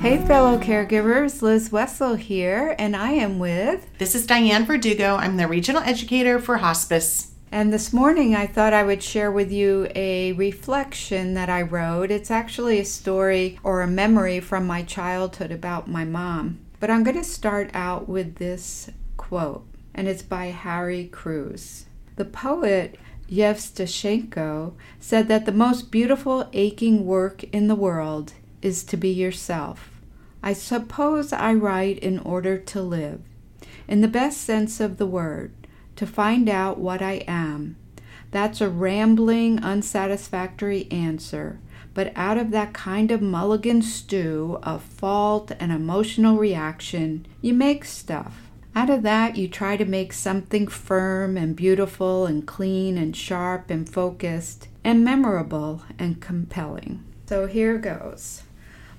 Hey, fellow caregivers, Liz Wessel here, and I am with. This is Diane Verdugo. I'm the regional educator for hospice. And this morning I thought I would share with you a reflection that I wrote. It's actually a story or a memory from my childhood about my mom. But I'm going to start out with this quote, and it's by Harry Crews. The poet Yevtushenko said that the most beautiful aching work in the world is to be yourself. I suppose I write in order to live, in the best sense of the word, to find out what I am. That's a rambling, unsatisfactory answer, but out of that kind of mulligan stew of fault and emotional reaction, you make stuff. Out of that, you try to make something firm and beautiful and clean and sharp and focused and memorable and compelling. So here goes.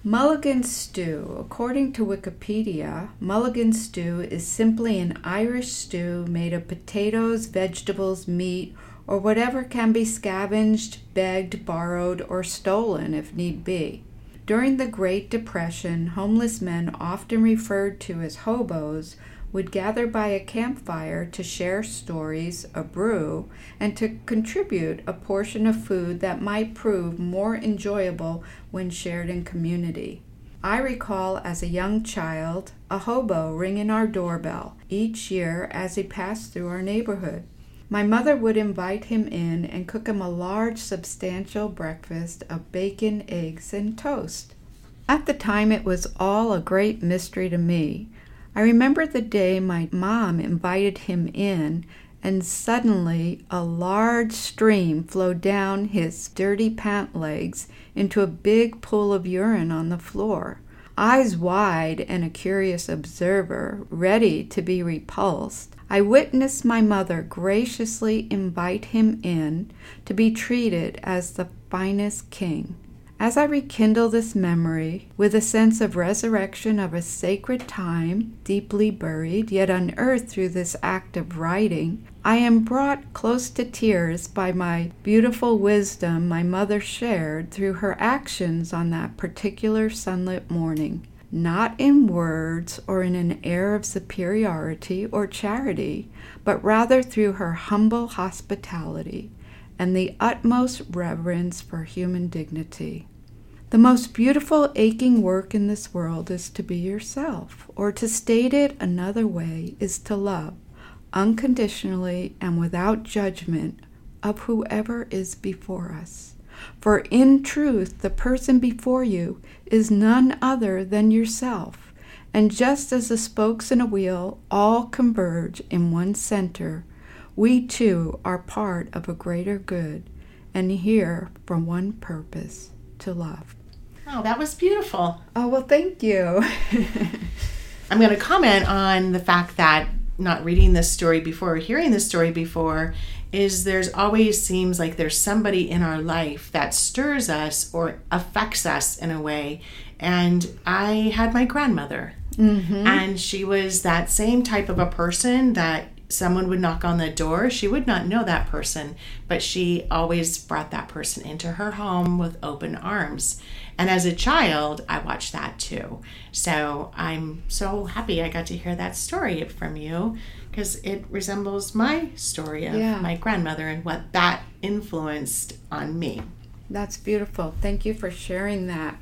Mulligan stew. According to Wikipedia, mulligan stew is simply an Irish stew made of potatoes, vegetables, meat, or whatever can be scavenged, begged, borrowed, or stolen if need be. During the Great Depression, homeless men, often referred to as hobos, would gather by a campfire to share stories, a brew, and to contribute a portion of food that might prove more enjoyable when shared in community. I recall as a young child a hobo ringing our doorbell each year as he passed through our neighborhood. My mother would invite him in and cook him a large, substantial breakfast of bacon, eggs, and toast. At the time, it was all a great mystery to me I remember the day my mom invited him in, and suddenly a large stream flowed down his dirty pant legs into a big pool of urine on the floor. Eyes wide and a curious observer, ready to be repulsed, I witnessed my mother graciously invite him in to be treated as the finest king. As I rekindle this memory with a sense of resurrection of a sacred time, deeply buried, yet unearthed through this act of writing, I am brought close to tears by my beautiful wisdom my mother shared through her actions on that particular sunlit morning. Not in words or in an air of superiority or charity, but rather through her humble hospitality and the utmost reverence for human dignity. The most beautiful aching work in this world is to be yourself, or to state it another way, is to love unconditionally and without judgment of whoever is before us. For in truth, the person before you is none other than yourself. And just as the spokes in a wheel all converge in one center, we too are part of a greater good and here for one purpose to love. Oh, that was beautiful. Oh, well, thank you. I'm going to comment on the fact that not reading this story before or hearing this story before is there's always seems like there's somebody in our life that stirs us or affects us in a way. And I had my grandmother, mm-hmm. and she was that same type of a person that someone would knock on the door, she would not know that person, but she always brought that person into her home with open arms. And as a child, I watched that too. So I'm so happy I got to hear that story from you because it resembles my story of yeah. my grandmother and what that influenced on me. That's beautiful. Thank you for sharing that.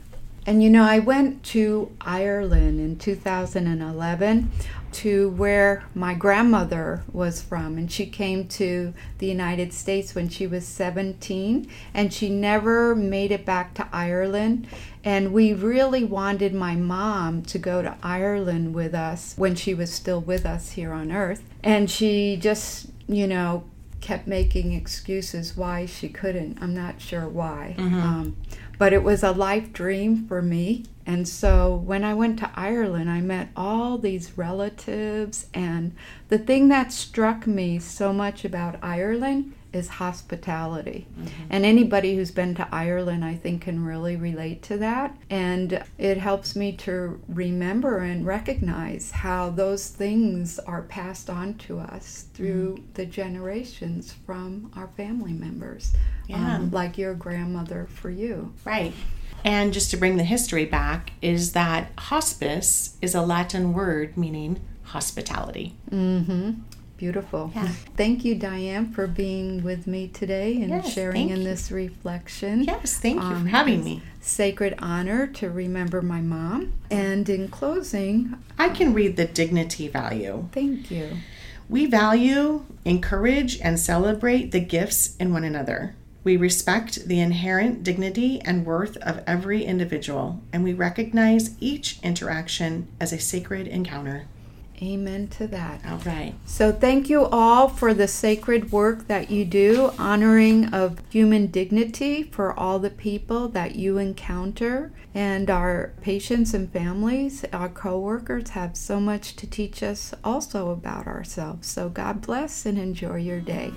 And you know, I went to Ireland in 2011 to where my grandmother was from, and she came to the United States when she was 17, and she never made it back to Ireland. And we really wanted my mom to go to Ireland with us when she was still with us here on earth. And she just, you know, kept making excuses why she couldn't. I'm not sure why. Mm-hmm. Um, but it was a life dream for me. And so when I went to Ireland, I met all these relatives. And the thing that struck me so much about Ireland is hospitality. Mm-hmm. And anybody who's been to Ireland, I think, can really relate to that. And it helps me to remember and recognize how those things are passed on to us through mm-hmm. the generations from our family members, yeah. um, like your grandmother for you. Right. And just to bring the history back, is that hospice is a Latin word meaning hospitality. Mm-hmm. Beautiful. Yeah. Thank you, Diane, for being with me today and Yes, sharing in you. this reflection. Yes, thank you Um, for having me. Sacred honor to remember my mom. And in closing, I can read the dignity value. thank you. We value, encourage, and celebrate the gifts in one another. We respect the inherent dignity and worth of every individual, and we recognize each interaction as a sacred encounter. Amen to that. All right. So, thank you all for the sacred work that you do, honoring of human dignity for all the people that you encounter. And our patients and families, our coworkers, have so much to teach us also about ourselves. So, God bless and enjoy your day.